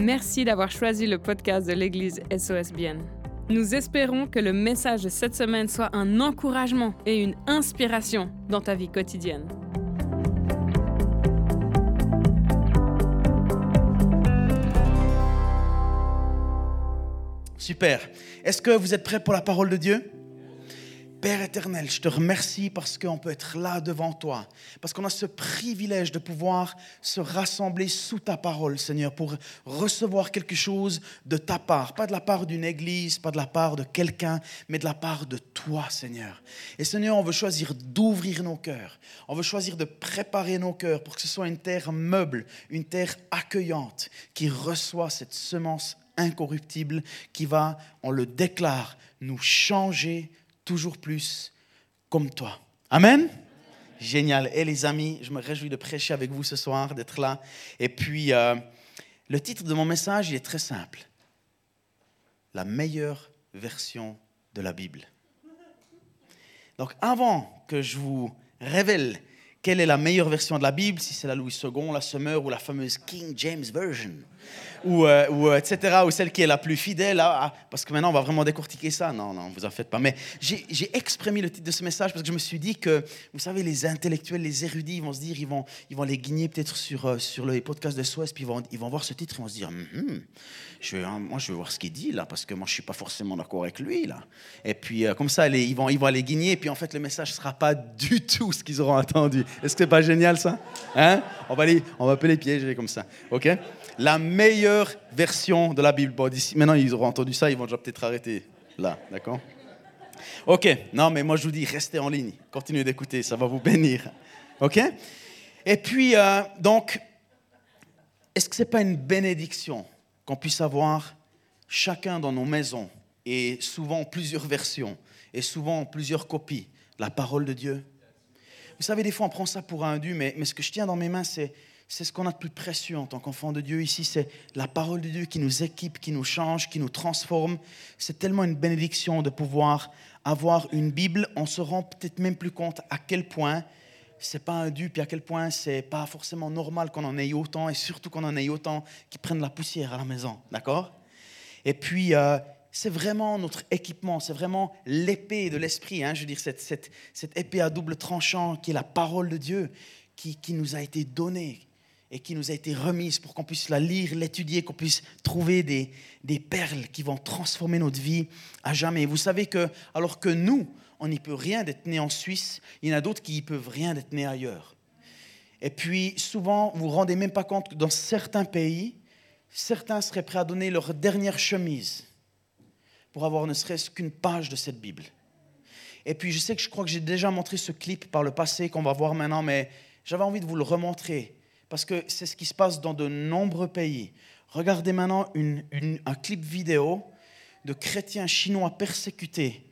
Merci d'avoir choisi le podcast de l'Église SOSBN. Nous espérons que le message de cette semaine soit un encouragement et une inspiration dans ta vie quotidienne. Super. Est-ce que vous êtes prêts pour la parole de Dieu? Père éternel, je te remercie parce qu'on peut être là devant toi, parce qu'on a ce privilège de pouvoir se rassembler sous ta parole, Seigneur, pour recevoir quelque chose de ta part, pas de la part d'une église, pas de la part de quelqu'un, mais de la part de toi, Seigneur. Et Seigneur, on veut choisir d'ouvrir nos cœurs, on veut choisir de préparer nos cœurs pour que ce soit une terre meuble, une terre accueillante, qui reçoit cette semence incorruptible qui va, on le déclare, nous changer toujours plus comme toi. Amen? Génial. Et les amis, je me réjouis de prêcher avec vous ce soir, d'être là. Et puis, euh, le titre de mon message, il est très simple. La meilleure version de la Bible. Donc, avant que je vous révèle quelle est la meilleure version de la Bible, si c'est la Louis II, la Summer ou la fameuse King James Version, ou, euh, ou euh, etc., ou celle qui est la plus fidèle, parce que maintenant on va vraiment décortiquer ça. Non, non, vous en faites pas. Mais j'ai exprimé le titre de ce message parce que je me suis dit que, vous savez, les intellectuels, les érudits, ils vont se dire, ils vont, ils vont les guigner peut-être sur, euh, sur le podcast de Suez, puis ils vont, voir ce titre, ils vont se dire, hum, je vais, moi je vais voir ce qu'il dit là, parce que moi je suis pas forcément d'accord avec lui là. Et puis comme ça, les, ils, vont, ils vont aller guigner, et puis en fait le message sera pas du tout ce qu'ils auront entendu. Est-ce que c'est pas génial ça? Hein? On va les, on va appeler les piéger comme ça, ok? La meilleure version de la Bible. Bon, maintenant, ils auront entendu ça, ils vont déjà peut-être arrêter là, d'accord? Ok, non, mais moi je vous dis, restez en ligne, continuez d'écouter, ça va vous bénir. Ok? Et puis, euh, donc, est-ce que ce n'est pas une bénédiction qu'on puisse avoir chacun dans nos maisons, et souvent plusieurs versions, et souvent plusieurs copies, la parole de Dieu? Vous savez, des fois on prend ça pour un dû, mais, ce que je tiens dans mes mains, c'est ce qu'on a de plus précieux en tant qu'enfant de Dieu. Ici, c'est la parole de Dieu qui nous équipe, qui nous change, qui nous transforme. C'est tellement une bénédiction de pouvoir avoir une Bible. On se rend peut-être même plus compte à quel point c'est pas un dupe et à quel point c'est pas forcément normal qu'on en ait autant et surtout qu'on en ait autant qui prennent la poussière à la maison. D'accord? Et puis, euh, c'est vraiment notre équipement, c'est vraiment l'épée de l'esprit. Hein, je veux dire, cette, cette, cette, épée à double tranchant qui est la parole de Dieu qui, qui nous a été donnée et qui nous a été remise pour qu'on puisse la lire, l'étudier, qu'on puisse trouver des, des perles qui vont transformer notre vie à jamais. Vous savez que, alors que nous, on n'y peut rien d'être né en Suisse, il y en a d'autres qui n'y peuvent rien d'être né ailleurs. Et puis, souvent, vous ne vous rendez même pas compte que dans certains pays, certains seraient prêts à donner leur dernière chemise pour avoir ne serait-ce qu'une page de cette Bible. Et puis, je sais que je crois que j'ai déjà montré ce clip par le passé qu'on va voir maintenant, mais j'avais envie de vous le remontrer parce que c'est ce qui se passe dans de nombreux pays. Regardez maintenant un clip vidéo de chrétiens chinois persécutés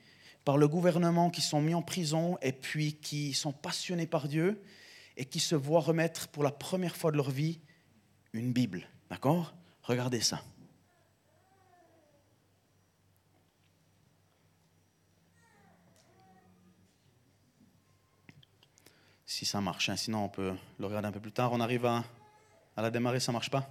par le gouvernement qui sont mis en prison et puis qui sont passionnés par Dieu et qui se voient remettre pour la première fois de leur vie une Bible. D'accord? Regardez ça. Si ça marche. Hein. Sinon, on peut le regarder un peu plus tard. On arrive à, la démarrer, ça marche pas?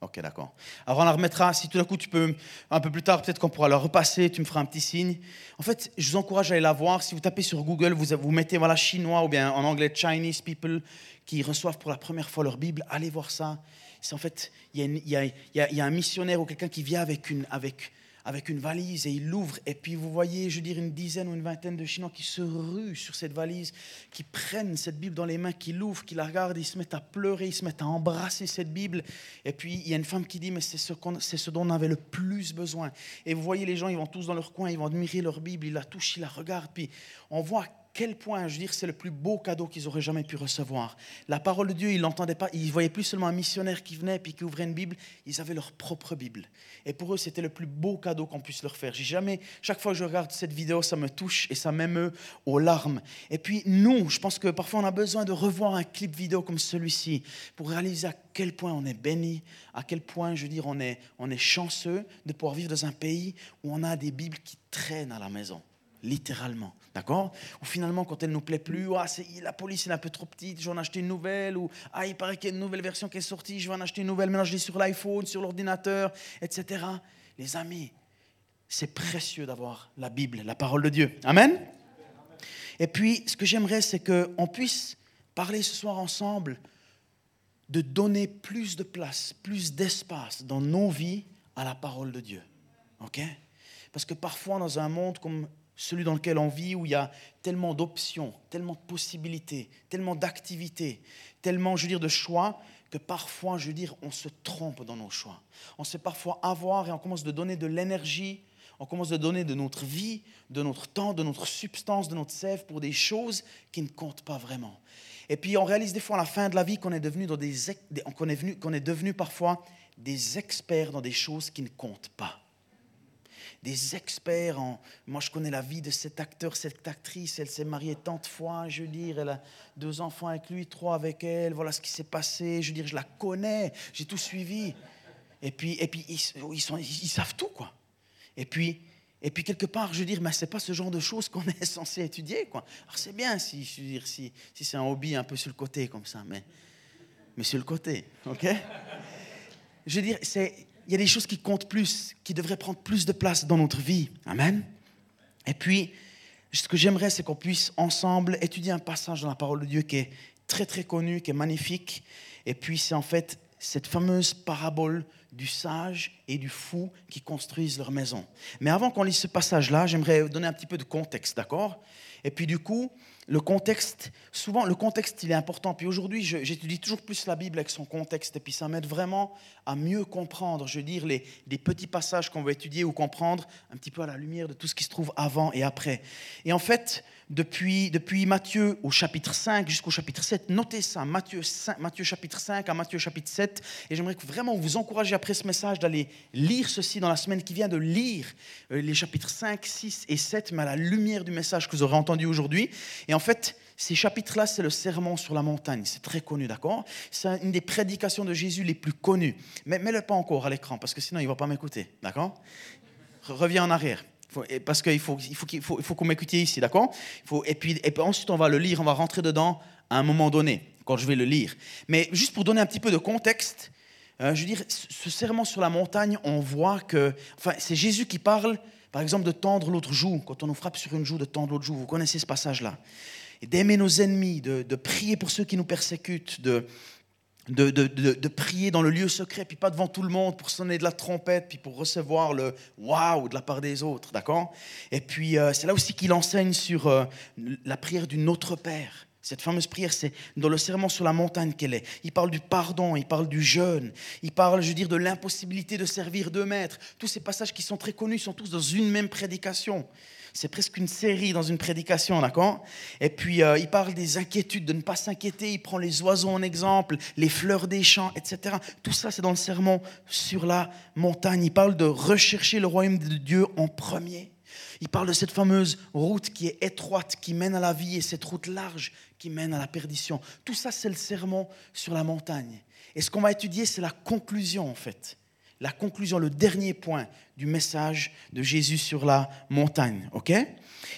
Ok, d'accord. Alors on la remettra, si tout d'un coup tu peux, un peu plus tard, peut-être qu'on pourra la repasser, tu me feras un petit signe. En fait, je vous encourage à aller la voir. Si vous tapez sur Google, vous, vous mettez voilà, chinois ou bien en anglais Chinese people qui reçoivent pour la première fois leur Bible, allez voir ça. C'est en fait, il y, y, a un missionnaire ou quelqu'un qui vient avec une, avec, avec une valise et il l'ouvre. Et puis vous voyez, je veux dire, une dizaine ou une vingtaine de Chinois qui se ruent sur cette valise, qui prennent cette Bible dans les mains, qui l'ouvrent, qui la regardent, ils se mettent à pleurer, ils se mettent à embrasser cette Bible. Et puis il y a une femme qui dit, mais c'est ce, c'est ce dont on avait le plus besoin. Et vous voyez les gens, ils vont tous dans leur coin, ils vont admirer leur Bible, ils la touchent, ils la regardent. Puis on voit quel point, je veux dire, c'est le plus beau cadeau qu'ils auraient jamais pu recevoir. La parole de Dieu, ils l'entendaient pas, ils voyaient plus seulement un missionnaire qui venait puis qui ouvrait une Bible, ils avaient leur propre Bible. Et pour eux, c'était le plus beau cadeau qu'on puisse leur faire. J'ai jamais, chaque fois que je regarde cette vidéo, ça me touche et ça m'émeut aux larmes. Et puis nous, je pense que parfois on a besoin de revoir un clip vidéo comme celui-ci pour réaliser à quel point on est béni, à quel point, je veux dire, on est, on est chanceux de pouvoir vivre dans un pays où on a des Bibles qui traînent à la maison. Littéralement. D'accord? Ou finalement, quand elle ne nous plaît plus, ah, la police est un peu trop petite, je vais en acheter une nouvelle. Ou ah, il paraît qu'il y a une nouvelle version qui est sortie, je vais en acheter une nouvelle. Maintenant, je l'ai sur l'iPhone, sur l'ordinateur, etc. Les amis, c'est précieux d'avoir la Bible, la parole de Dieu. Amen? Et puis, ce que j'aimerais, c'est qu'on puisse parler ce soir ensemble de donner plus de place, plus d'espace dans nos vies à la parole de Dieu. OK? Parce que parfois, dans un monde comme celui dans lequel on vit, où il y a tellement d'options, tellement de possibilités, tellement d'activités, tellement, je veux dire, de choix, que parfois, je veux dire, on se trompe dans nos choix. On sait parfois avoir et on commence de donner de l'énergie, on commence de donner de notre vie, de notre temps, de notre substance, de notre sève pour des choses qui ne comptent pas vraiment. Et puis on réalise des fois à la fin de la vie qu'on est devenu, dans des, qu'on est, est devenu parfois des experts dans des choses qui ne comptent pas des experts en... Moi, je connais la vie de cet acteur, cette actrice. Elle s'est mariée tant de fois, je veux dire. Elle a deux enfants avec lui, trois avec elle. Voilà ce qui s'est passé. Je veux dire, je la connais. J'ai tout suivi. Et puis, et puis ils, savent tout, quoi. Et puis, et puis quelque part, je veux dire, mais c'est pas ce genre de choses qu'on est censé étudier, quoi. Alors c'est bien si, je veux si, si c'est un hobby un peu sur le côté comme ça, mais, mais sur le côté, ok? Je veux dire, c'est il y a des choses qui comptent plus, qui devraient prendre plus de place dans notre vie. Amen. Et puis, ce que j'aimerais, c'est qu'on puisse ensemble étudier un passage dans la parole de Dieu qui est très très connu, qui est magnifique. Et puis, c'est en fait cette fameuse parabole du sage et du fou qui construisent leur maison. Mais avant qu'on lise ce passage-là, j'aimerais donner un petit peu de contexte, d'accord? Et puis du coup, le contexte, souvent le contexte il est important. Puis aujourd'hui, j'étudie toujours plus la Bible avec son contexte. Et puis ça m'aide vraiment à mieux comprendre, je veux dire, les, petits passages qu'on va étudier ou comprendre un petit peu à la lumière de tout ce qui se trouve avant et après. Et en fait, depuis, depuis Matthieu au chapitre 5 jusqu'au chapitre 7. Notez ça, Matthieu, Matthieu chapitre 5 à Matthieu chapitre 7. Et j'aimerais vraiment vous encourager après ce message d'aller lire ceci dans la semaine qui vient, de lire euh, les chapitres 5, 6 et 7, mais à la lumière du message que vous aurez entendu aujourd'hui. Et en fait, ces chapitres-là, c'est le sermon sur la montagne. C'est très connu, d'accord? C'est une des prédications de Jésus les plus connues. Mais mets-le pas encore à l'écran, parce que sinon, il ne va pas m'écouter, d'accord? Reviens en arrière parce qu'il faut, il faut, il faut, qu'on m'écoute ici, d'accord? Et, puis, et puis ensuite, on va le lire, on va rentrer dedans à un moment donné, quand je vais le lire. Mais juste pour donner un petit peu de contexte, euh, je veux dire, ce serment sur la montagne, on voit que, enfin, c'est Jésus qui parle, par exemple, de tendre l'autre joue. Quand on nous frappe sur une joue, de tendre l'autre joue. Vous connaissez ce passage-là. D'aimer nos ennemis, de, prier pour ceux qui nous persécutent, de, de, prier dans le lieu secret, puis pas devant tout le monde pour sonner de la trompette, puis pour recevoir le waouh de la part des autres, d'accord? Et puis euh, c'est là aussi qu'il enseigne sur euh, la prière du Notre Père. Cette fameuse prière, c'est dans le serment sur la montagne qu'elle est. Il parle du pardon, il parle du jeûne, il parle, je veux dire, de l'impossibilité de servir deux maîtres. Tous ces passages qui sont très connus sont tous dans une même prédication. C'est presque une série dans une prédication, d'accord? Et puis, euh, il parle des inquiétudes, de ne pas s'inquiéter. Il prend les oiseaux en exemple, les fleurs des champs, etc. Tout ça, c'est dans le sermon sur la montagne. Il parle de rechercher le royaume de Dieu en premier. Il parle de cette fameuse route qui est étroite, qui mène à la vie, et cette route large qui mène à la perdition. Tout ça, c'est le sermon sur la montagne. Et ce qu'on va étudier, c'est la conclusion, en fait la conclusion, le dernier point du message de Jésus sur la montagne. ok?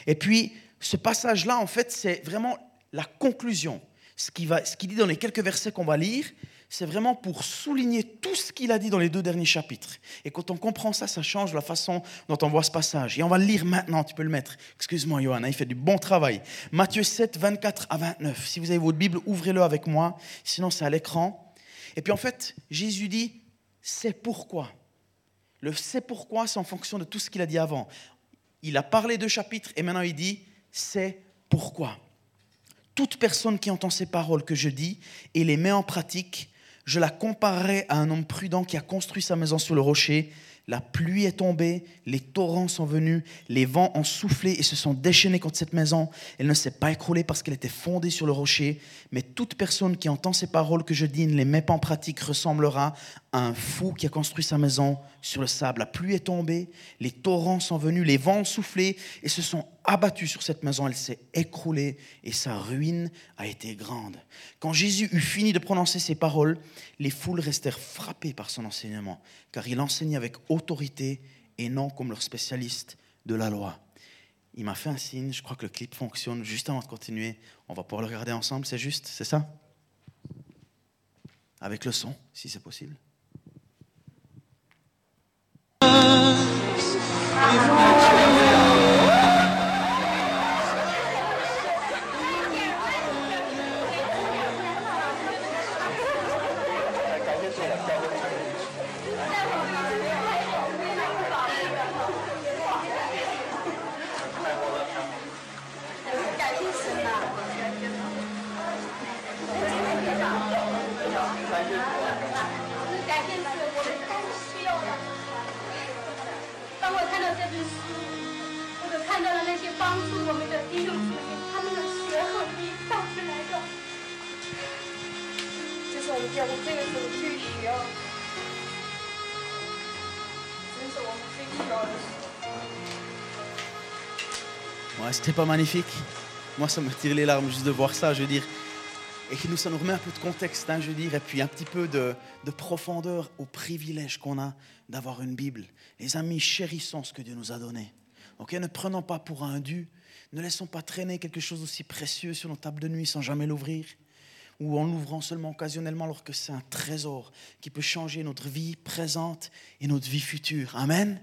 Et puis, ce passage-là, en fait, c'est vraiment la conclusion. Ce qu'il ce dit dans les quelques versets qu'on va lire, c'est vraiment pour souligner tout ce qu'il a dit dans les deux derniers chapitres. Et quand on comprend ça, ça change la façon dont on voit ce passage. Et on va le lire maintenant, tu peux le mettre. Excuse-moi, Johan, il fait du bon travail. Matthieu 7, 24 à 29. Si vous avez votre Bible, ouvrez-le avec moi. Sinon, c'est à l'écran. Et puis en fait, Jésus dit, c'est pourquoi. Le c'est pourquoi, c'est en fonction de tout ce qu'il a dit avant. Il a parlé de chapitres et maintenant il dit c'est pourquoi. Toute personne qui entend ces paroles que je dis et les met en pratique, je la comparerai à un homme prudent qui a construit sa maison sur le rocher la pluie est tombée, les torrents sont venus, les vents ont soufflé et se sont déchaînés contre cette maison. Elle ne s'est pas écroulée parce qu'elle était fondée sur le rocher. Mais toute personne qui entend ces paroles que je dis ne les met pas en pratique ressemblera à un fou qui a construit sa maison sur le sable. La pluie est tombée, les torrents sont venus, les vents ont soufflé et se sont abattus sur cette maison. Elle s'est écroulée et sa ruine a été grande. Quand Jésus eut fini de prononcer ces paroles, les foules restèrent frappées par son enseignement, car il enseignait avec autorité et non comme leur spécialiste de la loi. il m'a fait un signe. Je crois que le clip fonctionne. Juste avant de continuer, on va pouvoir le regarder ensemble. C'est juste, c'est ça? Avec le son, si c'est possible. Ouais, c'était pas magnifique. Moi, ça me tire les larmes juste de voir ça, je veux dire. Et nous, ça nous remet un peu de contexte, hein, je veux dire, et puis un petit peu de, de profondeur au privilège qu'on a d'avoir une Bible. Les amis, chérissons ce que Dieu nous a donné. Ok, ne prenons pas pour un dû. Ne laissons pas traîner quelque chose d'aussi précieux sur nos tables de nuit sans jamais l'ouvrir ou en l'ouvrant seulement occasionnellement alors que c'est un trésor qui peut changer notre vie présente et notre vie future. Amen.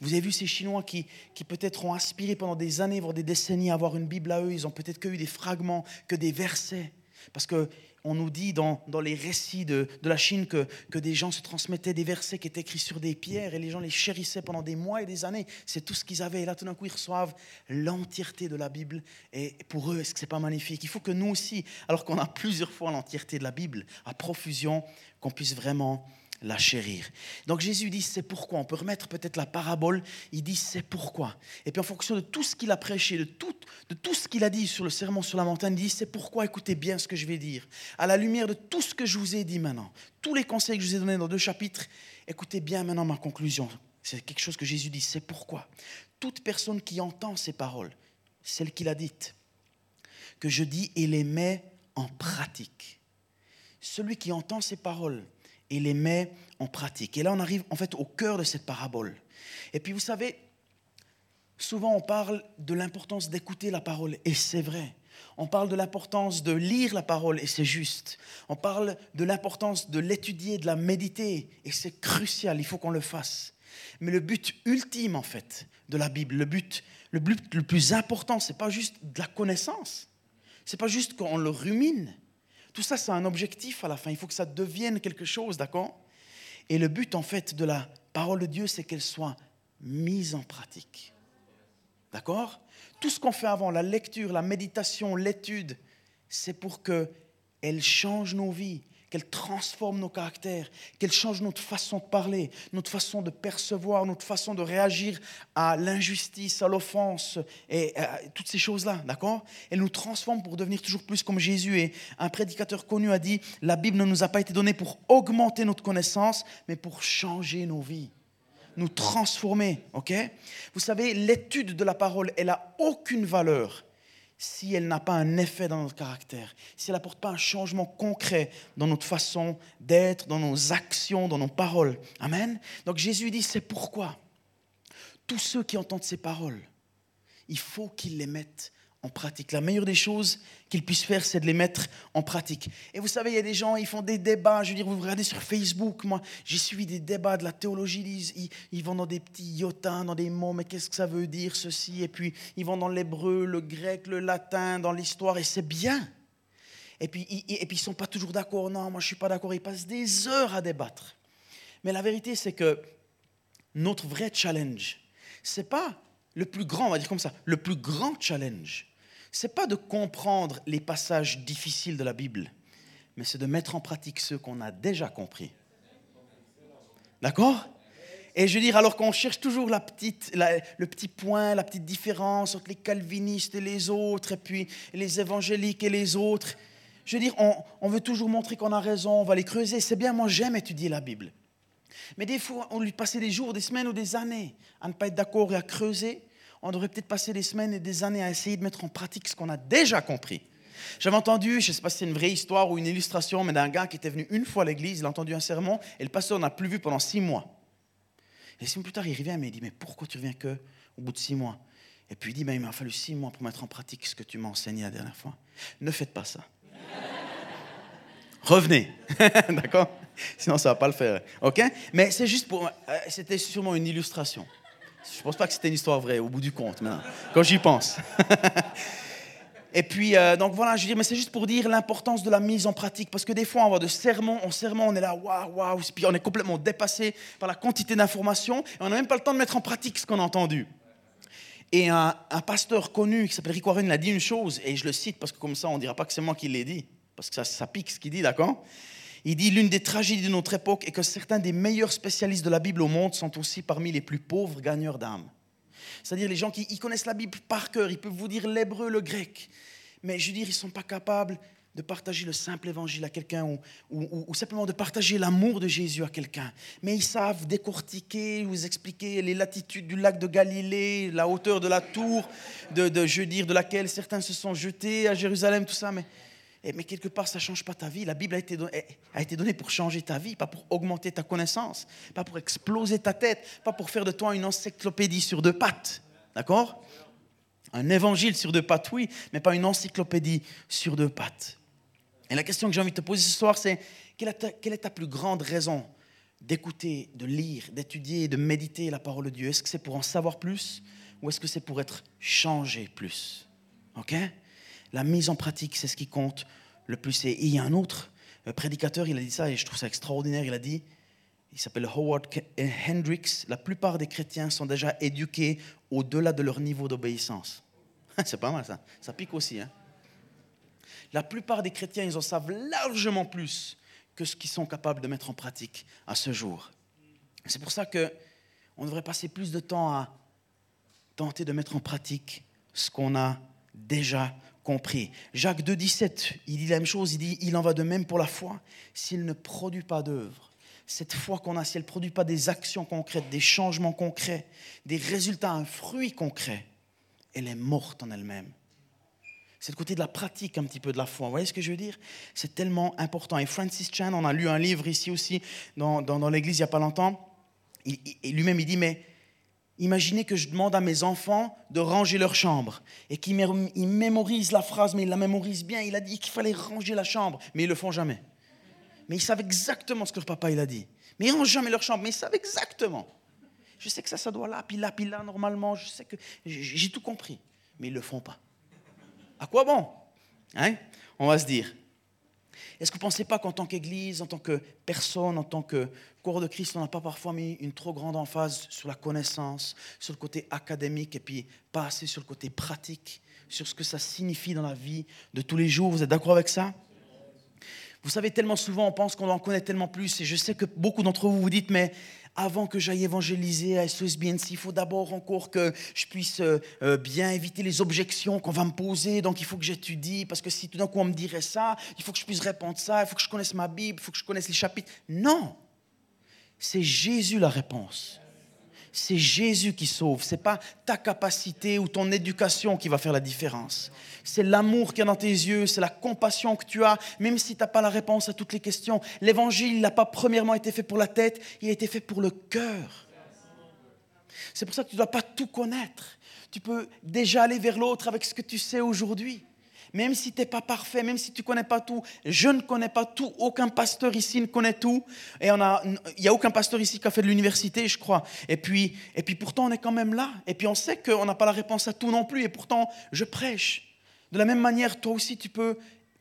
Vous avez vu ces Chinois qui, qui peut-être ont aspiré pendant des années, voire des décennies à avoir une Bible à eux, ils ont peut-être que eu des fragments, que des versets. Parce que on nous dit dans, dans les récits de, de la Chine que, que, des gens se transmettaient des versets qui étaient écrits sur des pierres et les gens les chérissaient pendant des mois et des années. C'est tout ce qu'ils avaient. Et là, tout d'un coup, ils reçoivent l'entièreté de la Bible. Et pour eux, est-ce que c'est pas magnifique? Il faut que nous aussi, alors qu'on a plusieurs fois l'entièreté de la Bible, à profusion, qu'on puisse vraiment la chérir. Donc Jésus dit c'est pourquoi? On peut remettre peut-être la parabole. Il dit c'est pourquoi? Et puis en fonction de tout ce qu'il a prêché, de tout, de tout ce qu'il a dit sur le serment sur la montagne, il dit c'est pourquoi? Écoutez bien ce que je vais dire. À la lumière de tout ce que je vous ai dit maintenant, tous les conseils que je vous ai donnés dans deux chapitres, écoutez bien maintenant ma conclusion. C'est quelque chose que Jésus dit c'est pourquoi? Toute personne qui entend ces paroles, celles qu'il a dites, que je dis et les met en pratique. Celui qui entend ces paroles et les met en pratique. Et là, on arrive en fait au cœur de cette parabole. Et puis, vous savez, souvent on parle de l'importance d'écouter la parole, et c'est vrai. On parle de l'importance de lire la parole, et c'est juste. On parle de l'importance de l'étudier, de la méditer, et c'est crucial, il faut qu'on le fasse. Mais le but ultime, en fait, de la Bible, le but le, but le plus important, ce n'est pas juste de la connaissance. Ce n'est pas juste qu'on le rumine. Tout ça, c'est un objectif à la fin. Il faut que ça devienne quelque chose, d'accord? Et le but, en fait, de la parole de Dieu, c'est qu'elle soit mise en pratique. D'accord? Tout ce qu'on fait avant, la lecture, la méditation, l'étude, c'est pour qu'elle change nos vies, qu'elle transforme nos caractères, qu'elle change notre façon de parler, notre façon de percevoir, notre façon de réagir à l'injustice, à l'offense et à toutes ces choses-là, d'accord? Elle nous transforme pour devenir toujours plus comme Jésus. Et un prédicateur connu a dit, la Bible ne nous a pas été donnée pour augmenter notre connaissance, mais pour changer nos vies nous transformer, ok? Vous savez, l'étude de la parole, elle n'a aucune valeur si elle n'a pas un effet dans notre caractère, si elle n'apporte pas un changement concret dans notre façon d'être, dans nos actions, dans nos paroles. Amen. Donc Jésus dit, c'est pourquoi tous ceux qui entendent ces paroles, il faut qu'ils les mettent en pratique. La meilleure des choses qu'ils puissent faire, c'est de les mettre en pratique. Et vous savez, il y a des gens, ils font des débats. Je veux dire, vous regardez sur Facebook, moi, j'ai suivi des débats de la théologie. Ils, ils, vont dans des petits yotins, dans des mots, mais qu'est-ce que ça veut dire, ceci? Et puis, ils vont dans l'hébreu, le grec, le latin, dans l'histoire, et c'est bien. Et puis, ils, et puis, ils sont pas toujours d'accord. Non, moi, je suis pas d'accord. Ils passent des heures à débattre. Mais la vérité, c'est que notre vrai challenge, c'est pas le plus grand, on va dire comme ça, le plus grand challenge, c'est pas de comprendre les passages difficiles de la Bible, mais c'est de mettre en pratique ceux qu'on a déjà compris. D'accord? Et je veux dire, alors qu'on cherche toujours la petite, le petit point, la petite différence entre les calvinistes et les autres, et puis les évangéliques et les autres, je veux dire, on, on veut toujours montrer qu'on a raison, on va les creuser. C'est bien, moi j'aime étudier la Bible. Mais des fois, on lui passait des jours, des semaines ou des années à ne pas être d'accord et à creuser on devrait peut-être passer des semaines et des années à essayer de mettre en pratique ce qu'on a déjà compris. J'avais entendu, je ne sais pas si c'est une vraie histoire ou une illustration, mais d'un gars qui était venu une fois à l'église, il a entendu un sermon et le pasteur n'a plus vu pendant six mois. Et six mois plus tard, il revient et il dit Mais pourquoi tu reviens que au bout de six mois? Et puis il dit, il m'a fallu six mois pour mettre en pratique ce que tu m'as enseigné la dernière fois. Ne faites pas ça. Revenez, d'accord? Sinon, ça ne va pas le faire. OK? Mais c'est juste pour. Euh, c'était sûrement une illustration. Je ne pense pas que c'était une histoire vraie au bout du compte, maintenant, quand j'y pense. Et puis, euh, donc voilà, je dire, mais c'est juste pour dire l'importance de la mise en pratique. Parce que des fois, on va de sermon en sermon, on est là, waouh, waouh, puis on est complètement dépassé par la quantité d'informations, et on n'a même pas le temps de mettre en pratique ce qu'on a entendu. Et un, pasteur connu qui s'appelle Rick Warren, il a dit une chose, et je le cite parce que comme ça, on ne dira pas que c'est moi qui l'ai dit, parce que ça pique ce qu'il dit, d'accord? Il dit L'une des tragédies de notre époque est que certains des meilleurs spécialistes de la Bible au monde sont aussi parmi les plus pauvres gagneurs d'âme. C'est-à-dire les gens qui connaissent la Bible par cœur, ils peuvent vous dire l'hébreu, le grec, mais je veux dire, ils ne sont pas capables de partager le simple évangile à quelqu'un ou, simplement de partager l'amour de Jésus à quelqu'un. Mais ils savent décortiquer, vous expliquer les latitudes du lac de Galilée, la hauteur de la tour, de, je veux dire, de laquelle certains se sont jetés à Jérusalem, tout ça. Mais, mais quelque part, ça ne change pas ta vie. La Bible a été, a été donnée pour changer ta vie, pas pour augmenter ta connaissance, pas pour exploser ta tête, pas pour faire de toi une encyclopédie sur deux pattes. D'accord? Un évangile sur deux pattes, oui, mais pas une encyclopédie sur deux pattes. Et la question que j'ai envie de te poser ce soir, c'est quelle, est ta plus grande raison d'écouter, de lire, d'étudier, de méditer la parole de Dieu? Est-ce que c'est pour en savoir plus ou est-ce que c'est pour être changé plus? Ok? La mise en pratique, c'est ce qui compte le plus. Et il y a un autre euh, prédicateur, il a dit ça et je trouve ça extraordinaire. Il a dit, il s'appelle Howard Hendricks, la plupart des chrétiens sont déjà éduqués au-delà de leur niveau d'obéissance. C'est pas mal ça. Ça pique aussi. Hein la plupart des chrétiens, ils en savent largement plus que ce qu'ils sont capables de mettre en pratique à ce jour. C'est pour ça que on devrait passer plus de temps à tenter de mettre en pratique ce qu'on a déjà compris. Jacques 2,17, il dit la même chose, il dit, il en va de même pour la foi. S'il ne produit pas d'œuvre, cette foi qu'on a, si elle ne produit pas des actions concrètes, des changements concrets, des résultats, un fruit concret, elle est morte en elle-même. C'est le côté de la pratique un petit peu de la foi. Vous voyez ce que je veux dire? C'est tellement important. Et Francis Chan, on a lu un livre ici aussi dans, dans, l'église il n'y a pas longtemps. Et lui-même, il dit, mais imaginez que je demande à mes enfants de ranger leur chambre et qu'ils mémorisent la phrase, mais ils la mémorisent bien. Il a dit qu'il fallait ranger la chambre, mais ils le font jamais. Mais ils savent exactement ce que leur papa a dit. Mais ils rangent jamais leur chambre, mais ils savent exactement. Je sais que ça, ça doit là, puis là, puis là, normalement. Je sais que j'ai tout compris, mais ils ne le font pas. À quoi bon hein? On va se dire. Est-ce que vous ne pensez pas qu'en tant qu'Église, en tant que personne, en tant que corps de Christ, on n'a pas parfois mis une trop grande emphase sur la connaissance, sur le côté académique, et puis pas assez sur le côté pratique, sur ce que ça signifie dans la vie de tous les jours Vous êtes d'accord avec ça? Vous savez, tellement souvent, on pense qu'on en connaît tellement plus, et je sais que beaucoup d'entre vous vous dites, mais avant que j'aille évangéliser à SOS BNC, il faut d'abord encore que je puisse euh, euh, bien éviter les objections qu'on va me poser. Donc il faut que j'étudie, parce que si tout d'un coup on me dirait ça, il faut que je puisse répondre ça, il faut que je connaisse ma Bible, il faut que je connaisse les chapitres. Non, c'est Jésus la réponse c'est Jésus qui sauve. Ce n'est pas ta capacité ou ton éducation qui va faire la différence. C'est l'amour qu'il y a dans tes yeux, c'est la compassion que tu as, même si tu n'as pas la réponse à toutes les questions. L'évangile n'a pas premièrement été fait pour la tête, il a été fait pour le cœur. C'est pour ça que tu ne dois pas tout connaître. Tu peux déjà aller vers l'autre avec ce que tu sais aujourd'hui même si tu n'es pas parfait, même si tu ne connais pas tout, je ne connais pas tout, aucun pasteur ici ne connaît tout, et il n'y a aucun pasteur ici qui a fait de l'université, je crois. Et puis, et puis pourtant, on est quand même là, et puis on sait qu'on n'a pas la réponse à tout non plus, et pourtant, je prêche. De la même manière, toi aussi, tu peux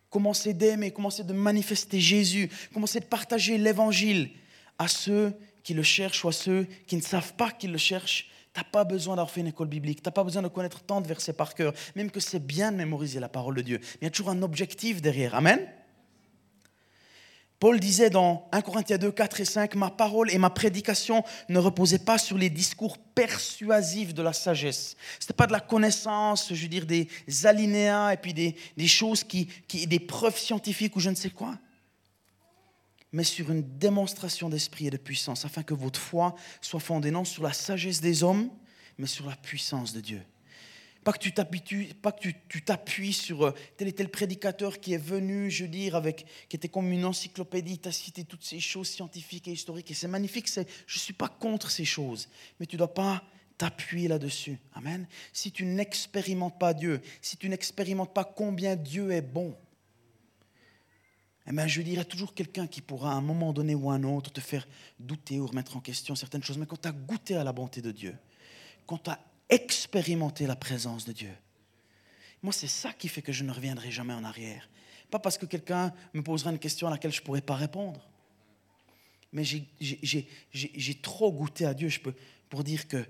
commencer d'aimer, commencer de manifester Jésus, commencer de partager l'évangile à ceux qui le cherchent ou à ceux qui ne savent pas qu'ils le cherchent tu n'as pas besoin d'avoir fait une école biblique, tu n'as pas besoin de connaître tant de versets par cœur, même que c'est bien de mémoriser la parole de Dieu. Il y a toujours un objectif derrière. Amen? Paul disait dans 1 Corinthiens 2, 4 et 5, Ma parole et ma prédication ne reposaient pas sur les discours persuasifs de la sagesse. Ce n'était pas de la connaissance, je veux dire, des alinéas et puis des, choses qui, qui, des preuves scientifiques ou je ne sais quoi mais sur une démonstration d'esprit et de puissance, afin que votre foi soit fondée non sur la sagesse des hommes, mais sur la puissance de Dieu. Pas que tu t'appuies, pas que tu, t'appuies sur euh, tel et tel prédicateur qui est venu, je veux dire, avec, qui était comme une encyclopédie, tu as cité toutes ces choses scientifiques et historiques, et c'est magnifique, je ne suis pas contre ces choses, mais tu ne dois pas t'appuyer là-dessus. Amen. Si tu n'expérimentes pas Dieu, si tu n'expérimentes pas combien Dieu est bon, eh bien, je dirais toujours quelqu'un qui pourra à un moment donné ou un autre te faire douter ou remettre en question certaines choses. Mais quand tu as goûté à la bonté de Dieu, quand tu as expérimenté la présence de Dieu, moi, c'est ça qui fait que je ne reviendrai jamais en arrière. Pas parce que quelqu'un me posera une question à laquelle je ne pourrais pas répondre. Mais j'ai trop goûté à Dieu je peux, pour dire que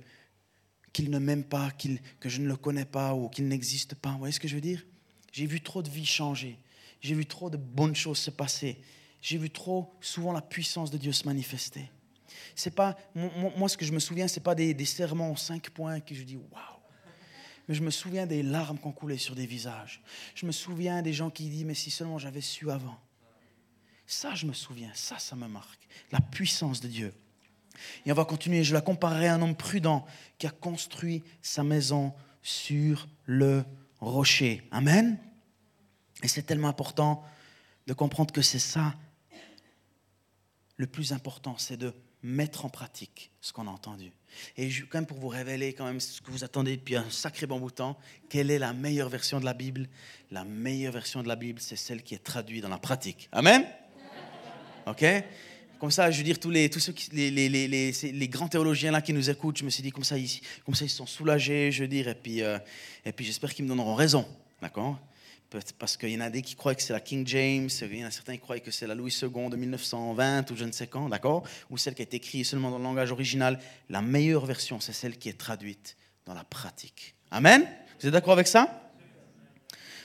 qu'il ne m'aime pas, que je ne le connais pas ou qu'il n'existe pas. Vous voyez ce que je veux dire? J'ai vu trop de vies changer. J'ai vu trop de bonnes choses se passer. J'ai vu trop souvent la puissance de Dieu se manifester. C'est pas moi, ce que je me souviens, c'est pas des, serments en cinq points que je dis waouh. Mais je me souviens des larmes qui ont coulé sur des visages. Je me souviens des gens qui disent mais si seulement j'avais su avant. Ça, je me souviens. Ça, ça me marque. La puissance de Dieu. Et on va continuer. Je la comparerai à un homme prudent qui a construit sa maison sur le rocher. Amen. Et c'est tellement important de comprendre que c'est ça le plus important, c'est de mettre en pratique ce qu'on a entendu. Et quand même pour vous révéler quand même ce que vous attendez depuis un sacré bon bout de temps, quelle est la meilleure version de la Bible? La meilleure version de la Bible, c'est celle qui est traduite dans la pratique. Amen? Ok? Comme ça, je veux dire, tous, les, tous ceux les, les, les, les, grands théologiens là qui nous écoutent, je me suis dit, comme ça, ils, comme ça, ils sont soulagés, je veux dire, et puis, euh, et puis j'espère qu'ils me donneront raison. D'accord? Parce qu'il y en a des qui croient que c'est la King James, il y en a certains qui croient que c'est la Louis II de 1920 ou je ne sais quand, d'accord? Ou celle qui a été écrite seulement dans le langage original. La meilleure version, c'est celle qui est traduite dans la pratique. Amen? Vous êtes d'accord avec ça?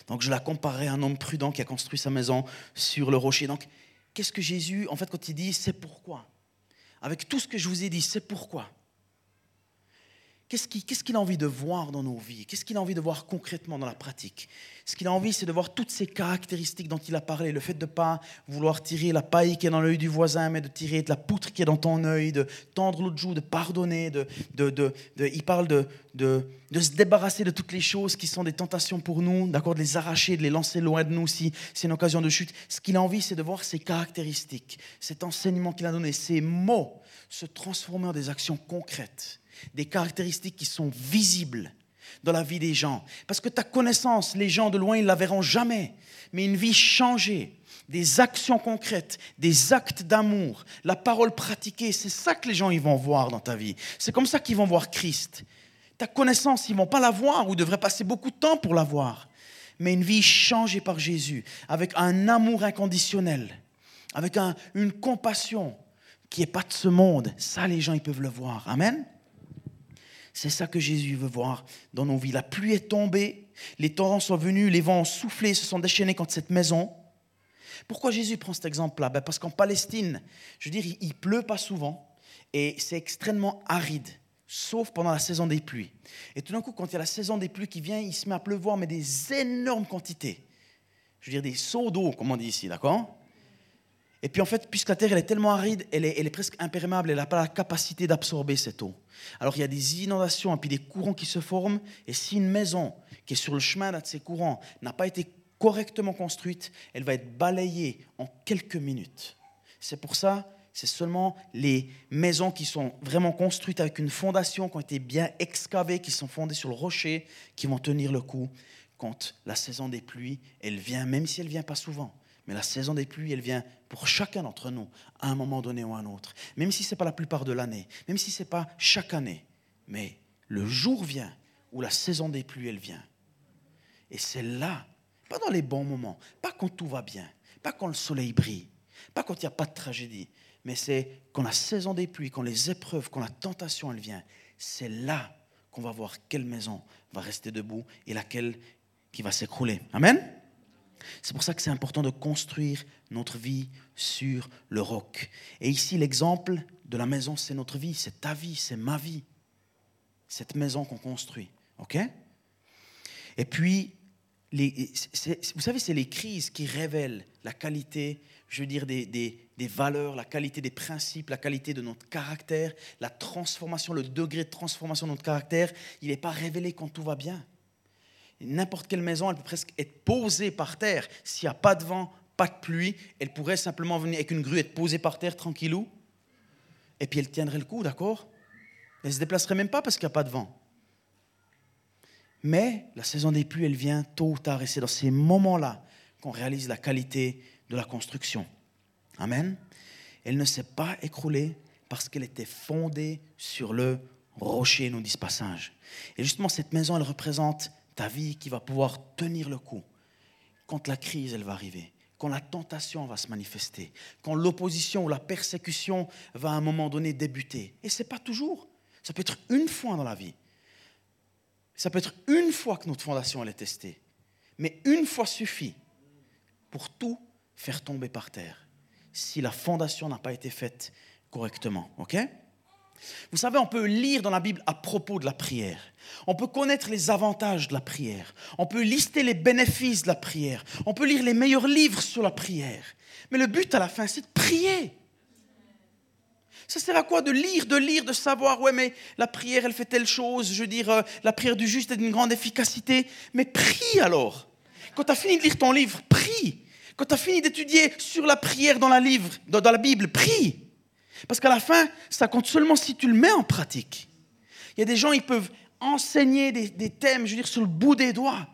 Donc je la comparerai à un homme prudent qui a construit sa maison sur le rocher. Donc qu'est-ce que Jésus, en fait, quand il dit c'est pourquoi? Avec tout ce que je vous ai dit, c'est pourquoi? Qu'est-ce qu'il a envie de voir dans nos vies? Qu'est-ce qu'il a envie de voir concrètement dans la pratique? Ce qu'il a envie, c'est de voir toutes ces caractéristiques dont il a parlé. Le fait de ne pas vouloir tirer la paille qui est dans l'œil du voisin, mais de tirer de la poutre qui est dans ton œil, de tendre l'autre joue, de pardonner. De, il parle de, se débarrasser de toutes les choses qui sont des tentations pour nous, d'accord, de les arracher, de les lancer loin de nous si c'est une occasion de chute. Ce qu'il a envie, c'est de voir ces caractéristiques, cet enseignement qu'il a donné, ces mots se transformer en des actions concrètes des caractéristiques qui sont visibles dans la vie des gens. Parce que ta connaissance, les gens de loin, ils la verront jamais. Mais une vie changée, des actions concrètes, des actes d'amour, la parole pratiquée, c'est ça que les gens ils vont voir dans ta vie. C'est comme ça qu'ils vont voir Christ. Ta connaissance, ils vont pas la voir ou devraient passer beaucoup de temps pour la voir. Mais une vie changée par Jésus, avec un amour inconditionnel, avec une compassion qui n'est pas de ce monde, ça les gens ils peuvent le voir. Amen? C'est ça que Jésus veut voir dans nos vies. La pluie est tombée, les torrents sont venus, les vents ont soufflé, se sont déchaînés contre cette maison. Pourquoi Jésus prend cet exemple-là? Ben Parce qu'en Palestine, je veux dire, il pleut pas souvent et c'est extrêmement aride, sauf pendant la saison des pluies. Et tout d'un coup, quand il y a la saison des pluies qui vient, il se met à pleuvoir, mais des énormes quantités. Je veux dire, des seaux d'eau, comme on dit ici, d'accord? Et puis en fait, puisque la terre elle est tellement aride, elle est, presque imperméable, elle n'a pas la capacité d'absorber cette eau. Alors il y a des inondations et puis des courants qui se forment. Et si une maison qui est sur le chemin de ces courants n'a pas été correctement construite, elle va être balayée en quelques minutes. C'est pour ça, c'est seulement les maisons qui sont vraiment construites avec une fondation, qui ont été bien excavées, qui sont fondées sur le rocher, qui vont tenir le coup quand la saison des pluies, elle vient, même si elle vient pas souvent. Mais la saison des pluies, elle vient pour chacun d'entre nous, à un moment donné ou à un autre. Même si ce n'est pas la plupart de l'année, même si ce n'est pas chaque année. Mais le jour vient où la saison des pluies, elle vient. Et c'est là, pas dans les bons moments, pas quand tout va bien, pas quand le soleil brille, pas quand il n'y a pas de tragédie, mais c'est quand la saison des pluies, quand les épreuves, quand la tentation, elle vient. C'est là qu'on va voir quelle maison va rester debout et laquelle qui va s'écrouler. Amen? C'est pour ça que c'est important de construire notre vie sur le roc. Et ici, l'exemple de la maison, c'est notre vie, c'est ta vie, c'est ma vie. Cette maison qu'on construit. OK? Et puis, vous savez, c'est les crises qui révèlent la qualité, je veux dire, des, des valeurs, la qualité des principes, la qualité de notre caractère, la transformation, le degré de transformation de notre caractère. Il n'est pas révélé quand tout va bien. N'importe quelle maison, elle peut presque être posée par terre. S'il n'y a pas de vent, pas de pluie, elle pourrait simplement venir avec une grue, être posée par terre tranquillou. Et puis elle tiendrait le coup, d'accord? Elle ne se déplacerait même pas parce qu'il n'y a pas de vent. Mais la saison des pluies, elle vient tôt ou tard, et c'est dans ces moments-là qu'on réalise la qualité de la construction. Amen. Elle ne s'est pas écroulée parce qu'elle était fondée sur le rocher, nous dit ce passage. Et justement, cette maison, elle représente ta vie qui va pouvoir tenir le coup quand la crise, va arriver, quand la tentation va se manifester, quand l'opposition ou la persécution va à un moment donné débuter. Et ce n'est pas toujours. Ça peut être une fois dans la vie. Ça peut être une fois que notre fondation elle est testée. Mais une fois suffit pour tout faire tomber par terre si la fondation n'a pas été faite correctement. OK? Vous savez, on peut lire dans la Bible à propos de la prière. On peut connaître les avantages de la prière. On peut lister les bénéfices de la prière. On peut lire les meilleurs livres sur la prière. Mais le but à la fin, c'est de prier. Ça sert à quoi de lire, de lire, de savoir, ouais, mais la prière, elle fait telle chose, je veux dire, euh, la prière du juste est d'une grande efficacité. Mais prie alors. Quand tu as fini de lire ton livre, prie. Quand tu as fini d'étudier sur la prière dans la, livre, dans, la Bible, prie. Parce qu'à la fin, ça compte seulement si tu le mets en pratique. Il y a des gens, ils peuvent enseigner des, thèmes, je veux dire, sur le bout des doigts.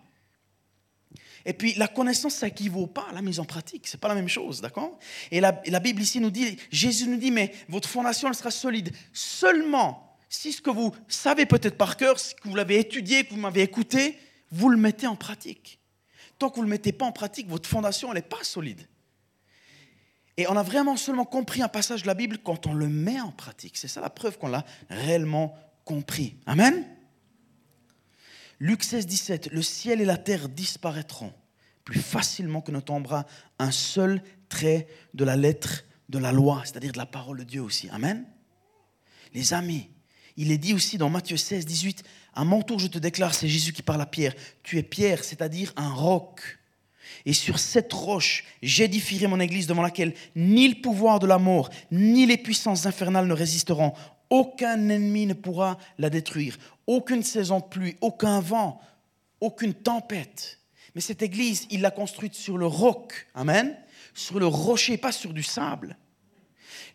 Et puis la connaissance, ça n'équivaut pas à la mise en pratique. Ce n'est pas la même chose, d'accord? Et la, Bible ici nous dit, Jésus nous dit, mais votre fondation, elle sera solide seulement si ce que vous savez peut-être par cœur, que vous l'avez étudié, que vous m'avez écouté, vous le mettez en pratique. Tant que vous ne le mettez pas en pratique, votre fondation, elle n'est pas solide. Et on a vraiment seulement compris un passage de la Bible quand on le met en pratique. C'est ça la preuve qu'on l'a réellement compris. Amen Luc 16, 17, le ciel et la terre disparaîtront plus facilement que ne tombera un seul trait de la lettre de la loi, c'est-à-dire de la parole de Dieu aussi. Amen. Les amis, il est dit aussi dans Matthieu 16, 18, à mon tour je te déclare, c'est Jésus qui parle à Pierre, tu es Pierre, c'est-à-dire un roc. Et sur cette roche, j'édifierai mon église devant laquelle ni le pouvoir de la mort, ni les puissances infernales ne résisteront. Aucun ennemi ne pourra la détruire. Aucune saison de pluie, aucun vent, aucune tempête. Mais cette église, il l'a construite sur le roc. Amen. Sur le rocher, pas sur du sable.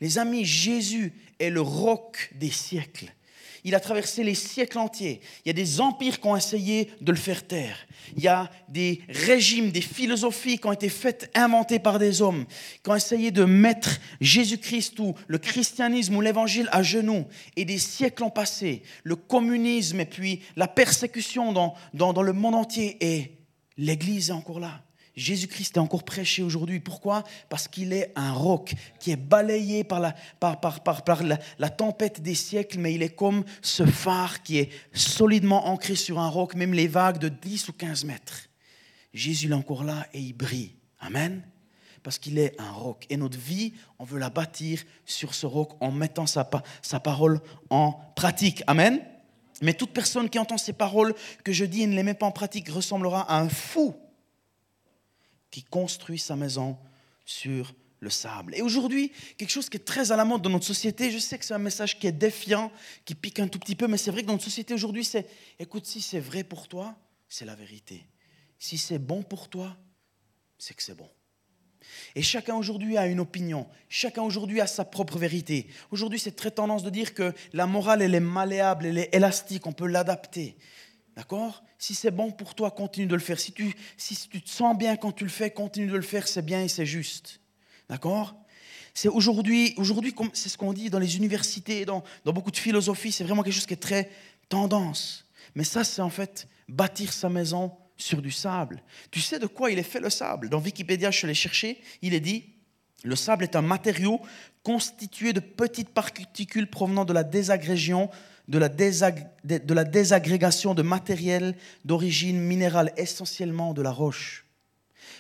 Les amis, Jésus est le roc des siècles. Il a traversé les siècles entiers. Il y a des empires qui ont essayé de le faire taire. Il y a des régimes, des philosophies qui ont été faites, inventées par des hommes, qui ont essayé de mettre Jésus-Christ ou le christianisme ou l'évangile à genoux. Et des siècles ont passé. Le communisme et puis la persécution dans, dans, dans le monde entier. Et l'Église est encore là. Jésus-Christ est encore prêché aujourd'hui. Pourquoi? Parce qu'il est un roc qui est balayé par, la, par, par, par, la, tempête des siècles, mais il est comme ce phare qui est solidement ancré sur un roc, même les vagues de 10 ou 15 mètres. Jésus est encore là et il brille. Amen. Parce qu'il est un roc. Et notre vie, on veut la bâtir sur ce roc en mettant sa, sa parole en pratique. Amen. Mais toute personne qui entend ces paroles que je dis et ne les met pas en pratique ressemblera à un fou qui construit sa maison sur le sable. Et aujourd'hui, quelque chose qui est très à la mode dans notre société, je sais que c'est un message qui est défiant, qui pique un tout petit peu, mais c'est vrai que dans notre société aujourd'hui, c'est, écoute, si c'est vrai pour toi, c'est la vérité. Si c'est bon pour toi, c'est que c'est bon. Et chacun aujourd'hui a une opinion, chacun aujourd'hui a sa propre vérité. Aujourd'hui, c'est très tendance de dire que la morale, elle est malléable, elle est élastique, on peut l'adapter. D'accord? Si c'est bon pour toi, continue de le faire. Si tu, si tu te sens bien quand tu le fais, continue de le faire, c'est bien et c'est juste. D'accord? C'est aujourd'hui, aujourd'hui c'est ce qu'on dit dans les universités, dans, dans beaucoup de philosophies, c'est vraiment quelque chose qui est très tendance. Mais ça, c'est en fait bâtir sa maison sur du sable. Tu sais de quoi il est fait le sable? Dans Wikipédia, je l'ai cherché, il est dit le sable est un matériau constitué de petites particules provenant de la désagrégion de la, de la désagrégation de matériel d'origine minérale, essentiellement de la roche.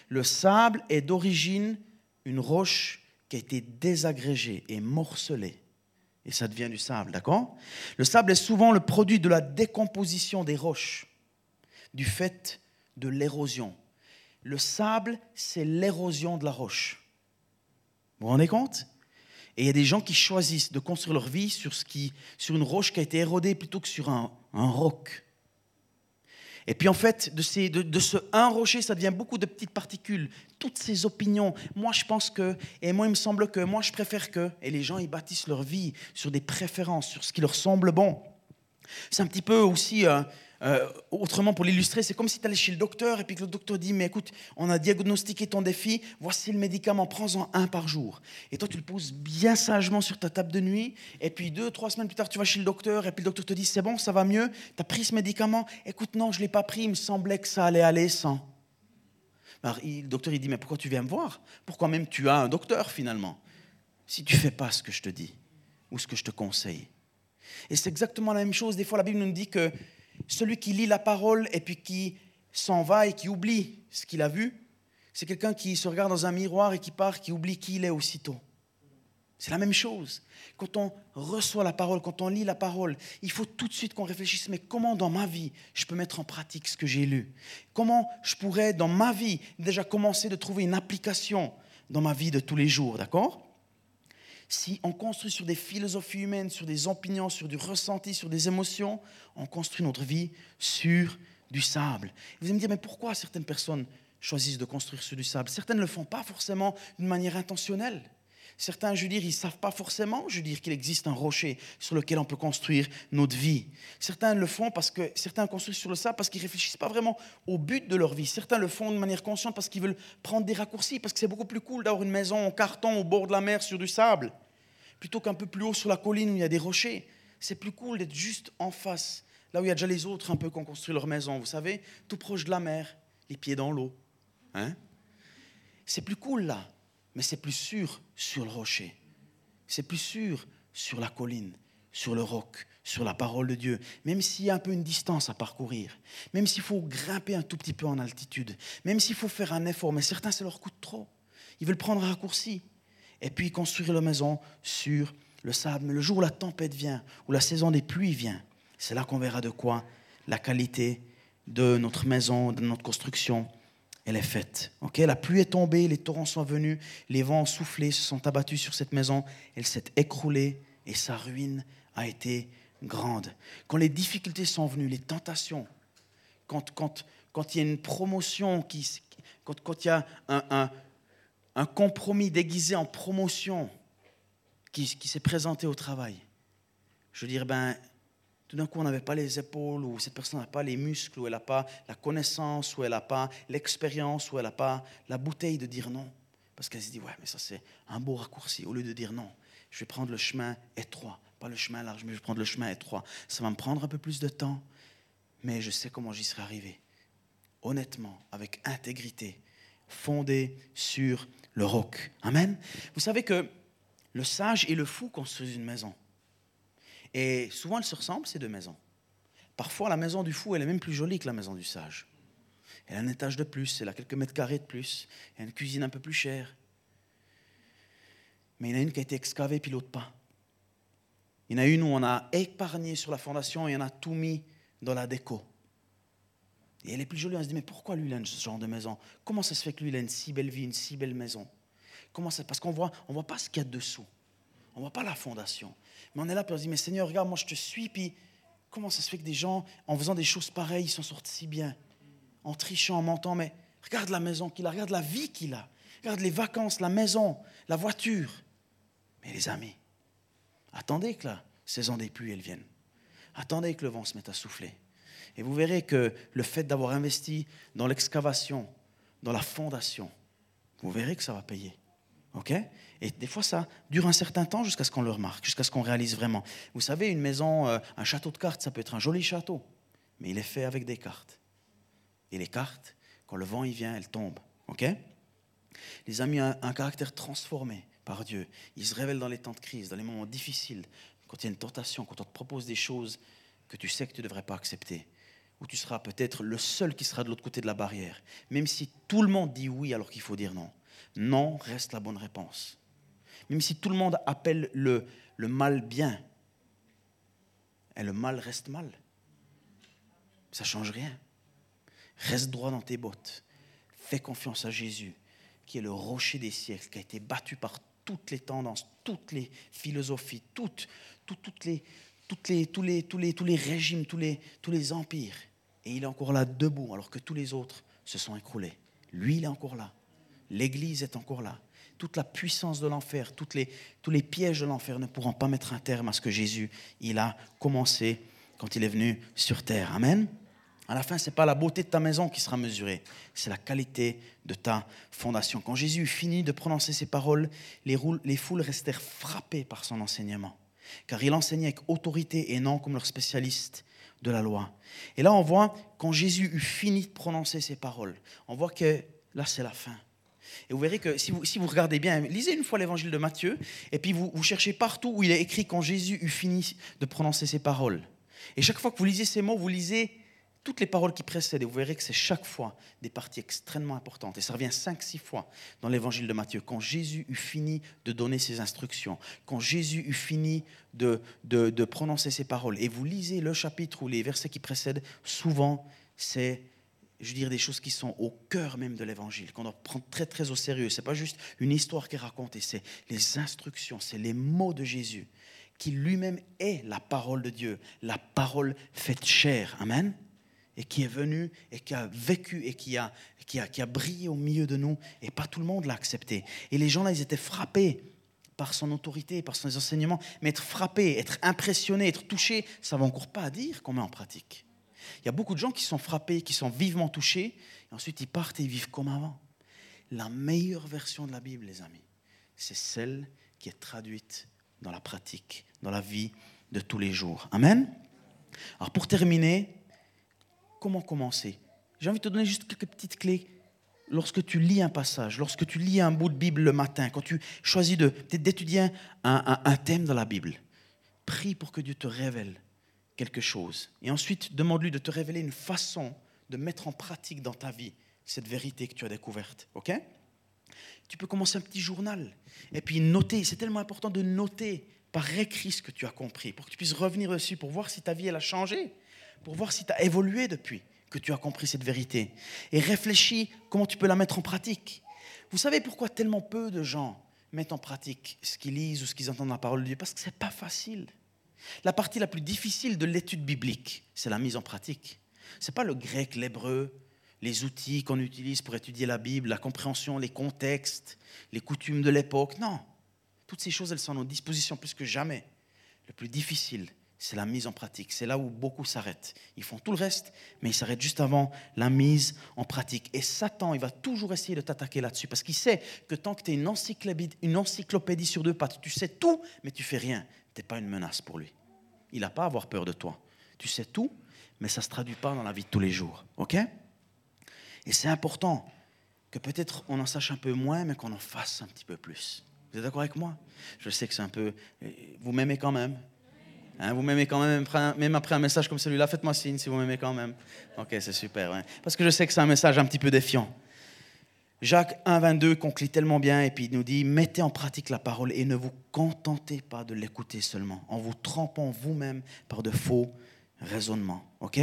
Le sable est d'origine une roche qui a été désagrégée et morcelée. Et ça devient du sable, d'accord? Le sable est souvent le produit de la décomposition des roches, du fait de l'érosion. Le sable, c'est l'érosion de la roche. Vous vous rendez compte? Et il y a des gens qui choisissent de construire leur vie sur, ce qui, sur une roche qui a été érodée plutôt que sur un, roc. Et puis en fait, de, ce un rocher, ça devient beaucoup de petites particules. Toutes ces opinions. Moi, je pense que, et moi, il me semble que, moi, je préfère que. Et les gens, ils bâtissent leur vie sur des préférences, sur ce qui leur semble bon. C'est un petit peu aussi, euh, euh, autrement pour l'illustrer, c'est comme si tu allais chez le docteur et puis que le docteur dit, mais écoute, on a diagnostiqué ton défi, voici le médicament, prends-en un par jour. Et toi, tu le poses bien sagement sur ta table de nuit, et puis deux, trois semaines plus tard, tu vas chez le docteur, et puis le docteur te dit, c'est bon, ça va mieux, tu as pris ce médicament, écoute, non, je ne l'ai pas pris, il me semblait que ça allait aller sans. Alors, le docteur, il dit, mais pourquoi tu viens me voir? Pourquoi même tu as un docteur finalement? Si tu fais pas ce que je te dis, ou ce que je te conseille. Et c'est exactement la même chose. Des fois, la Bible nous dit que celui qui lit la parole et puis qui s'en va et qui oublie ce qu'il a vu, c'est quelqu'un qui se regarde dans un miroir et qui part, qui oublie qui il est aussitôt. C'est la même chose. Quand on reçoit la parole, quand on lit la parole, il faut tout de suite qu'on réfléchisse, mais comment dans ma vie je peux mettre en pratique ce que j'ai lu? Comment je pourrais dans ma vie déjà commencer de trouver une application dans ma vie de tous les jours, d'accord? Si on construit sur des philosophies humaines, sur des opinions, sur du ressenti, sur des émotions, on construit notre vie sur du sable. Vous allez me dire, mais pourquoi certaines personnes choisissent de construire sur du sable? Certaines ne le font pas forcément d'une manière intentionnelle. Certains, je veux dire, ils ne savent pas forcément, je qu'il existe un rocher sur lequel on peut construire notre vie. Certains le font parce que certains construisent sur le sable parce qu'ils réfléchissent pas vraiment au but de leur vie. Certains le font de manière consciente parce qu'ils veulent prendre des raccourcis, parce que c'est beaucoup plus cool d'avoir une maison en carton au bord de la mer sur du sable, plutôt qu'un peu plus haut sur la colline où il y a des rochers. C'est plus cool d'être juste en face, là où il y a déjà les autres un peu qui ont construit leur maison, vous savez, tout proche de la mer, les pieds dans l'eau. Hein c'est plus cool là mais c'est plus sûr sur le rocher. C'est plus sûr sur la colline, sur le roc, sur la parole de Dieu. Même s'il y a un peu une distance à parcourir, même s'il faut grimper un tout petit peu en altitude, même s'il faut faire un effort, mais certains, ça leur coûte trop. Ils veulent prendre un raccourci et puis construire leur maison sur le sable. Mais le jour où la tempête vient, où la saison des pluies vient, c'est là qu'on verra de quoi la qualité de notre maison, de notre construction elle est faite. Ok, la pluie est tombée, les torrents sont venus, les vents ont soufflé, se sont abattus sur cette maison, elle s'est écroulée et sa ruine a été grande. Quand les difficultés sont venues, les tentations, quand, quand, quand il y a une promotion, qui, quand, quand il y a un, un, un compromis déguisé en promotion qui, qui s'est présenté au travail, je veux dire, ben, tout d'un coup, on n'avait pas les épaules, ou cette personne n'a pas les muscles, ou elle n'a pas la connaissance, ou elle n'a pas l'expérience, ou elle n'a pas la bouteille de dire non. Parce qu'elle se dit, ouais, mais ça c'est un beau raccourci. Au lieu de dire non, je vais prendre le chemin étroit, pas le chemin large, mais je vais prendre le chemin étroit. Ça va me prendre un peu plus de temps, mais je sais comment j'y serai arrivé. Honnêtement, avec intégrité, fondé sur le roc. Amen. Vous savez que le sage et le fou construisent une maison. Et souvent, elles se ressemblent, ces deux maisons. Parfois, la maison du fou, elle est même plus jolie que la maison du sage. Elle a un étage de plus, elle a quelques mètres carrés de plus, elle a une cuisine un peu plus chère. Mais il y en a une qui a été excavée, puis l'autre pas. Il y en a une où on a épargné sur la fondation et on a tout mis dans la déco. Et elle est plus jolie, on se dit, mais pourquoi lui, il a ce genre de maison? Comment ça se fait que lui, il a une si belle vie, une si belle maison? Comment ça Parce qu'on voit, on voit pas ce qu'il y a dessous. On voit pas la fondation. Mais on est là, se dit, mais Seigneur, regarde, moi je te suis, puis comment ça se fait que des gens, en faisant des choses pareilles, ils s'en sortent si bien? En trichant, en mentant, mais regarde la maison qu'il a, regarde la vie qu'il a, regarde les vacances, la maison, la voiture. Mais les amis, attendez que la saison des pluies, elle vienne. Attendez que le vent se mette à souffler. Et vous verrez que le fait d'avoir investi dans l'excavation, dans la fondation, vous verrez que ça va payer. OK? Et des fois, ça dure un certain temps jusqu'à ce qu'on le remarque, jusqu'à ce qu'on réalise vraiment. Vous savez, une maison, euh, un château de cartes, ça peut être un joli château, mais il est fait avec des cartes. Et les cartes, quand le vent y vient, elles tombent. OK? Les amis ont un caractère transformé par Dieu. Ils se révèlent dans les temps de crise, dans les moments difficiles, quand il y a une tentation, quand on te propose des choses que tu sais que tu ne devrais pas accepter, où tu seras peut-être le seul qui sera de l'autre côté de la barrière, même si tout le monde dit oui alors qu'il faut dire non non reste la bonne réponse. Même si tout le monde appelle le, le mal bien, et le mal reste mal. Ça ne change rien. Reste droit dans tes bottes. Fais confiance à Jésus, qui est le rocher des siècles, qui a été battu par toutes les tendances, toutes les philosophies, toutes, les, tous les régimes, tous les, tous les empires. Et il est encore là debout alors que tous les autres se sont écroulés. Lui, il est encore là. L'Église est encore là. Toute la puissance de l'enfer, tous les pièges de l'enfer ne pourront pas mettre un terme à ce que Jésus il a commencé quand il est venu sur terre. Amen. À la fin, ce n'est pas la beauté de ta maison qui sera mesurée, c'est la qualité de ta fondation. Quand Jésus eut fini de prononcer ces paroles, les, les foules restèrent frappées par son enseignement, car il enseignait avec autorité et non comme leur spécialiste de la loi. Et là, on voit, quand Jésus eut fini de prononcer ces paroles, on voit que là, c'est la fin. Et vous verrez que si vous, si vous regardez bien, lisez une fois l'évangile de Matthieu, et puis vous, cherchez partout où il est écrit quand Jésus eut fini de prononcer ces paroles. Et chaque fois que vous lisez ces mots, vous lisez toutes les paroles qui précèdent, et vous verrez que c'est chaque fois des parties extrêmement importantes. Et ça revient cinq, six fois dans l'évangile de Matthieu. Quand Jésus eut fini de donner ses instructions, quand Jésus eut fini de, de, de prononcer ses paroles, et vous lisez le chapitre ou les versets qui précèdent, souvent c'est je veux dire, des choses qui sont au cœur même de l'évangile, qu'on doit prendre très très au sérieux. Ce n'est pas juste une histoire qui est racontée, c'est les instructions, c'est les mots de Jésus, qui lui-même est la parole de Dieu, la parole faite chair. Amen et qui est venu et qui a vécu et qui a, qui a, qui a brillé au milieu de nous, et pas tout le monde l'a accepté. Et les gens là, ils étaient frappés par son autorité, par son enseignements, mais être frappé, être impressionné, être touché, ça ne va encore pas dire qu'on met en pratique. Il y a beaucoup de gens qui sont frappés, qui sont vivement touchés, et ensuite ils partent et ils vivent comme avant. La meilleure version de la Bible, les amis, c'est celle qui est traduite dans la pratique, dans la vie de tous les jours. Amen? Alors pour terminer, comment commencer? J'ai envie de te donner juste quelques petites clés. Lorsque tu lis un passage, lorsque tu lis un bout de Bible le matin, quand tu choisis d'étudier un, un thème dans la Bible, prie pour que Dieu te révèle quelque chose. Et ensuite, demande-lui de te révéler une façon de mettre en pratique dans ta vie cette vérité que tu as découverte. OK? Tu peux commencer un petit journal et puis noter. C'est tellement important de noter par écrit ce que tu as compris pour que tu puisses revenir dessus pour voir si ta vie elle a changé pour voir si tu as évolué depuis que tu as compris cette vérité. Et réfléchis comment tu peux la mettre en pratique. Vous savez pourquoi tellement peu de gens mettent en pratique ce qu'ils lisent ou ce qu'ils entendent dans la parole de Dieu? Parce que ce n'est pas facile. La partie la plus difficile de l'étude biblique, c'est la mise en pratique. Ce n'est pas le grec, l'hébreu, les outils qu'on utilise pour étudier la Bible, la compréhension, les contextes, les coutumes de l'époque. Non. Toutes ces choses, elles sont à nos dispositions plus que jamais. Le plus difficile, c'est la mise en pratique. C'est là où beaucoup s'arrêtent. Ils font tout le reste, mais ils s'arrêtent juste avant la mise en pratique. Et Satan, il va toujours essayer de t'attaquer là-dessus, parce qu'il sait que tant que tu es une encyclopédie, une encyclopédie sur deux pattes, tu sais tout, mais tu fais rien, pas une menace pour lui. Il n'a pas à avoir peur de toi. Tu sais tout, mais ça ne se traduit pas dans la vie de tous les jours. OK? Et c'est important que peut-être on en sache un peu moins, mais qu'on en fasse un petit peu plus. Vous êtes d'accord avec moi? Je sais que c'est un peu... Vous m'aimez quand même Hein, vous m'aimez quand même, même après un message comme celui-là, faites-moi signe si vous m'aimez quand même. Ok, c'est super. Parce que je sais que c'est un message un petit peu défiant. Jacques 1, 22 conclut tellement bien et puis il nous dit Mettez en pratique la parole et ne vous contentez pas de l'écouter seulement, en vous trempant vous-même par de faux raisonnements. Ok?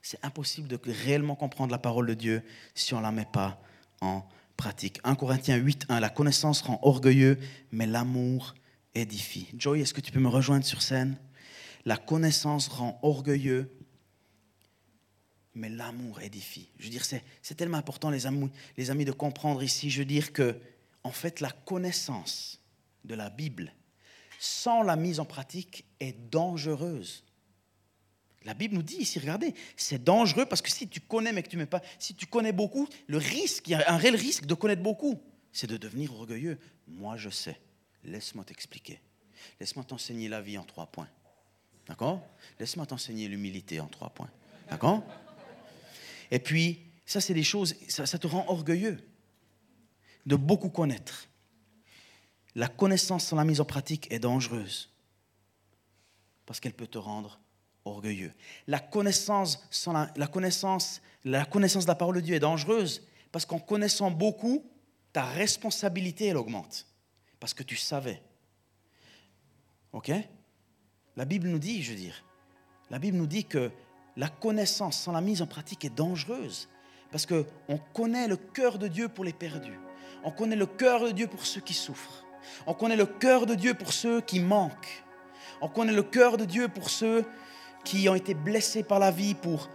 C'est impossible de réellement comprendre la parole de Dieu si on ne la met pas en pratique. 1 Corinthiens 8, 1 La connaissance rend orgueilleux, mais l'amour édifie. Joy, est-ce que tu peux me rejoindre sur scène? La connaissance rend orgueilleux, mais l'amour édifie. Je veux dire, c'est tellement important, les amis, les amis, de comprendre ici. Je veux dire que, en fait, la connaissance de la Bible, sans la mise en pratique, est dangereuse. La Bible nous dit ici, regardez, c'est dangereux parce que si tu connais mais que tu ne mets pas, si tu connais beaucoup, le risque, il y a un réel risque de connaître beaucoup, c'est de devenir orgueilleux. Moi, je sais. Laisse-moi t'expliquer. Laisse-moi t'enseigner la vie en trois points. D'accord? Laisse-moi t'enseigner l'humilité en trois points. D'accord? Et puis, ça, c'est des choses, ça, te rend orgueilleux de beaucoup connaître. La connaissance sans la mise en pratique est dangereuse parce qu'elle peut te rendre orgueilleux. La connaissance, sans la, la, connaissance, la connaissance de la parole de Dieu est dangereuse parce qu'en connaissant beaucoup, ta responsabilité, elle augmente parce que tu savais. OK? La Bible nous dit, je veux dire, la Bible nous dit que la connaissance sans la mise en pratique est dangereuse. Parce qu'on connaît le cœur de Dieu pour les perdus. On connaît le cœur de Dieu pour ceux qui souffrent. On connaît le cœur de Dieu pour ceux qui manquent. On connaît le cœur de Dieu pour ceux qui ont été blessés par la vie, pour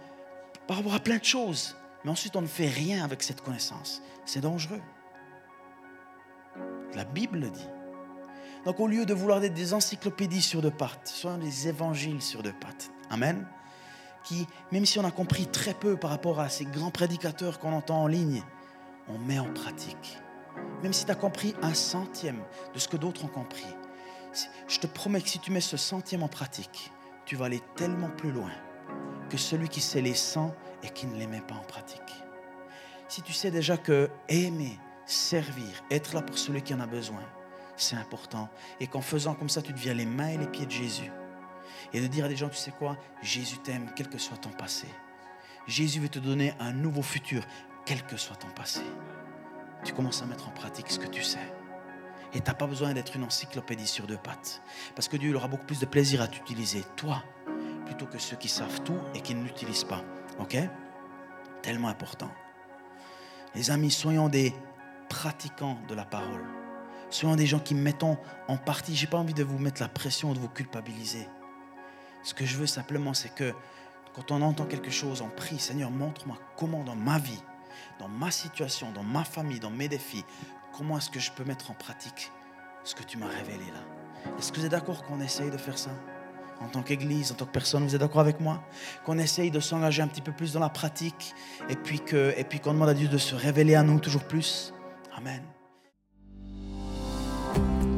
par rapport à plein de choses. Mais ensuite, on ne fait rien avec cette connaissance. C'est dangereux. La Bible le dit. Donc au lieu de vouloir être des encyclopédies sur deux pattes, soyons des évangiles sur deux pattes. Amen. Qui, même si on a compris très peu par rapport à ces grands prédicateurs qu'on entend en ligne, on met en pratique. Même si tu as compris un centième de ce que d'autres ont compris, je te promets que si tu mets ce centième en pratique, tu vas aller tellement plus loin que celui qui sait les cent et qui ne les met pas en pratique. Si tu sais déjà que aimer, servir, être là pour celui qui en a besoin, c'est important. Et qu'en faisant comme ça, tu deviens les mains et les pieds de Jésus. Et de dire à des gens, tu sais quoi, Jésus t'aime, quel que soit ton passé. Jésus veut te donner un nouveau futur, quel que soit ton passé. Tu commences à mettre en pratique ce que tu sais. Et tu n'as pas besoin d'être une encyclopédie sur deux pattes. Parce que Dieu aura beaucoup plus de plaisir à t'utiliser, toi, plutôt que ceux qui savent tout et qui ne l'utilisent pas. OK? Tellement important. Les amis, soyons des pratiquants de la parole. Soyons des gens qui mettons en partie. J'ai pas envie de vous mettre la pression ou de vous culpabiliser. Ce que je veux simplement, c'est que quand on entend quelque chose, on prie, Seigneur, montre-moi comment dans ma vie, dans ma situation, dans ma famille, dans mes défis, comment est-ce que je peux mettre en pratique ce que tu m'as révélé là. Est-ce que vous êtes d'accord qu'on essaye de faire ça? En tant qu'Église, en tant que personne, vous êtes d'accord avec moi? Qu'on essaye de s'engager un petit peu plus dans la pratique et puis qu'on demande à Dieu de se révéler à nous toujours plus? Amen.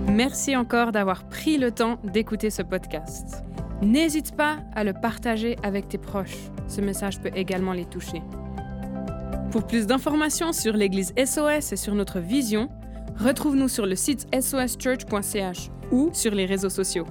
Merci encore d'avoir pris le temps d'écouter ce podcast. N'hésite pas à le partager avec tes proches. Ce message peut également les toucher. Pour plus d'informations sur l'Église SOS et sur notre vision, retrouve-nous sur le site soschurch.ch ou sur les réseaux sociaux.